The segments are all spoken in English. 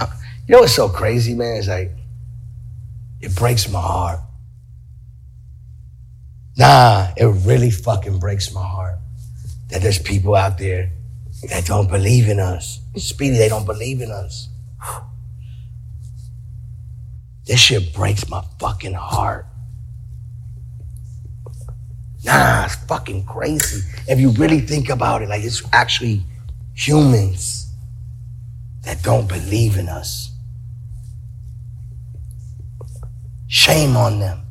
You know what's so crazy, man? It's like, it breaks my heart. Nah, it really fucking breaks my heart that there's people out there that don't believe in us. Speedy, they don't believe in us. This shit breaks my fucking heart. Nah, it's fucking crazy. If you really think about it, like it's actually humans that don't believe in us. Shame on them.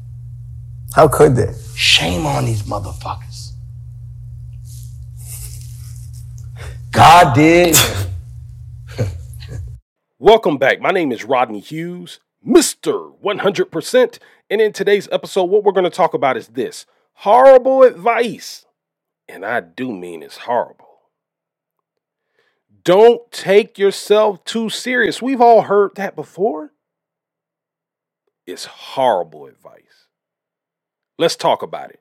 How could they? Shame on these motherfuckers. God did. Welcome back. My name is Rodney Hughes, Mr. 100%. And in today's episode, what we're going to talk about is this horrible advice. And I do mean it's horrible. Don't take yourself too serious. We've all heard that before. It's horrible advice. Let's talk about it.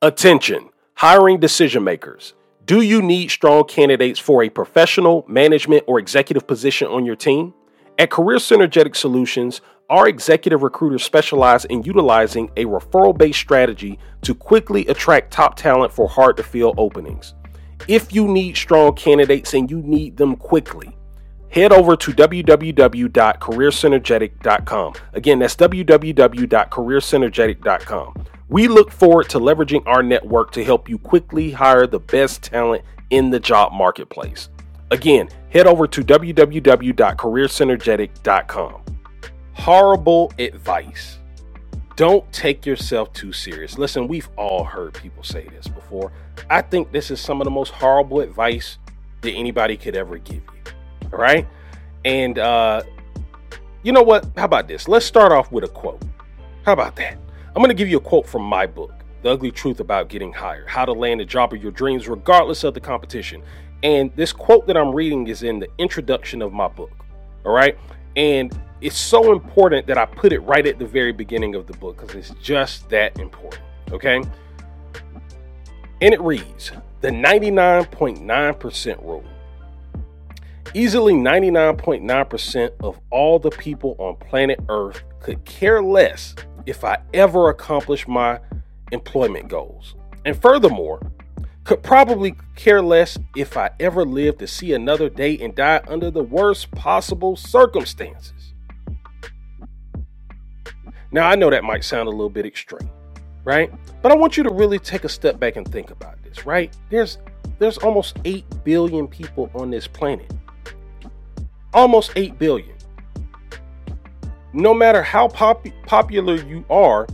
Attention, hiring decision makers. Do you need strong candidates for a professional, management, or executive position on your team? At Career Synergetic Solutions, our executive recruiters specialize in utilizing a referral based strategy to quickly attract top talent for hard to fill openings. If you need strong candidates and you need them quickly, head over to www.careersynergetic.com. Again, that's www.careersynergetic.com. We look forward to leveraging our network to help you quickly hire the best talent in the job marketplace. Again, head over to www.careersynergetic.com. Horrible advice. Don't take yourself too serious. Listen, we've all heard people say this before. I think this is some of the most horrible advice that anybody could ever give you. All right? And uh you know what? How about this? Let's start off with a quote. How about that? I'm going to give you a quote from my book, The Ugly Truth About Getting Hired How to Land a Job of Your Dreams Regardless of the Competition. And this quote that I'm reading is in the introduction of my book. All right. And it's so important that I put it right at the very beginning of the book because it's just that important. Okay. And it reads the 99.9% rule. Easily 99.9% of all the people on planet Earth could care less if I ever accomplish my employment goals. And furthermore, could probably care less if I ever live to see another day and die under the worst possible circumstances. Now, I know that might sound a little bit extreme, right? But I want you to really take a step back and think about this, right? There's there's almost 8 billion people on this planet. Almost 8 billion no matter how pop- popular you are,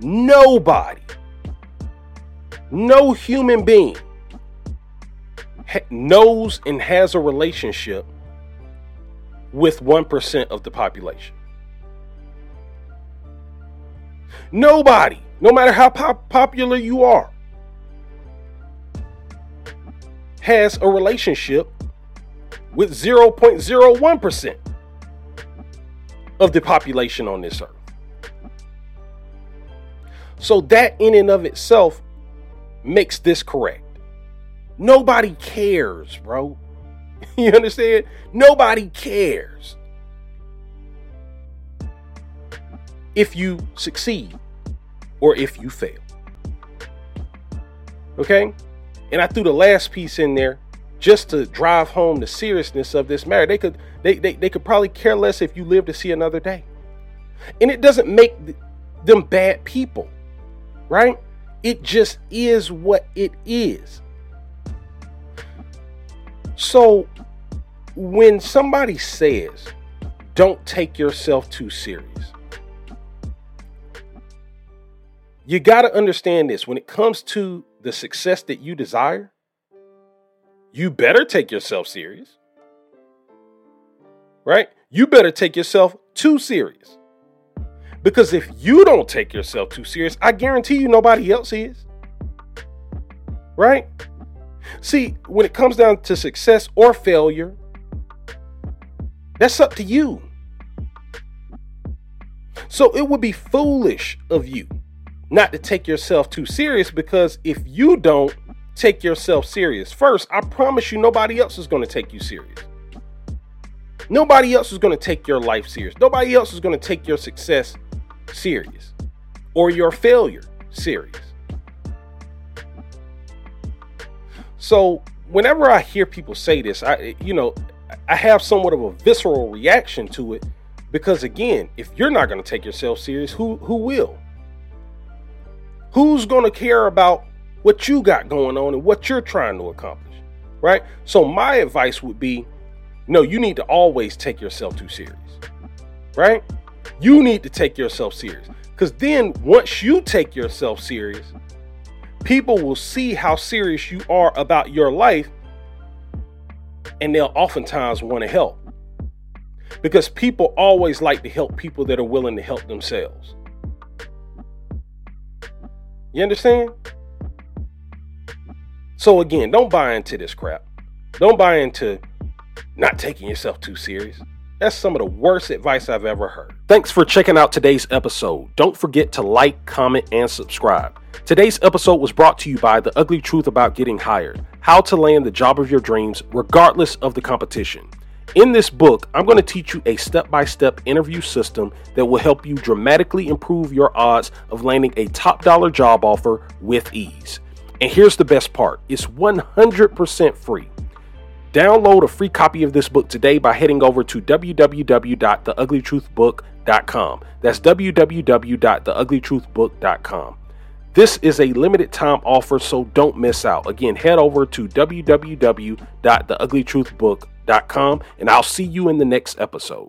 nobody, no human being ha- knows and has a relationship with 1% of the population. Nobody, no matter how pop- popular you are, has a relationship with 0.01% of the population on this earth. So, that in and of itself makes this correct. Nobody cares, bro. You understand? Nobody cares if you succeed or if you fail. Okay? And I threw the last piece in there just to drive home the seriousness of this matter. They could they, they, they could probably care less if you live to see another day. And it doesn't make them bad people, right? It just is what it is. So when somebody says, don't take yourself too serious, you got to understand this. When it comes to the success that you desire, you better take yourself serious. Right? You better take yourself too serious. Because if you don't take yourself too serious, I guarantee you nobody else is. Right? See, when it comes down to success or failure, that's up to you. So it would be foolish of you not to take yourself too serious because if you don't take yourself serious first, I promise you nobody else is going to take you serious. Nobody else is going to take your life serious. Nobody else is going to take your success serious or your failure serious. So, whenever I hear people say this, I you know, I have somewhat of a visceral reaction to it because again, if you're not going to take yourself serious, who who will? Who's going to care about what you got going on and what you're trying to accomplish? Right? So my advice would be no, you need to always take yourself too serious. Right? You need to take yourself serious. Because then once you take yourself serious, people will see how serious you are about your life and they'll oftentimes want to help. Because people always like to help people that are willing to help themselves. You understand? So, again, don't buy into this crap. Don't buy into not taking yourself too serious. That's some of the worst advice I've ever heard. Thanks for checking out today's episode. Don't forget to like, comment, and subscribe. Today's episode was brought to you by The Ugly Truth About Getting Hired How to Land the Job of Your Dreams, regardless of the competition. In this book, I'm going to teach you a step by step interview system that will help you dramatically improve your odds of landing a top dollar job offer with ease. And here's the best part it's 100% free. Download a free copy of this book today by heading over to www.theuglytruthbook.com. That's www.theuglytruthbook.com. This is a limited time offer, so don't miss out. Again, head over to www.theuglytruthbook.com and I'll see you in the next episode.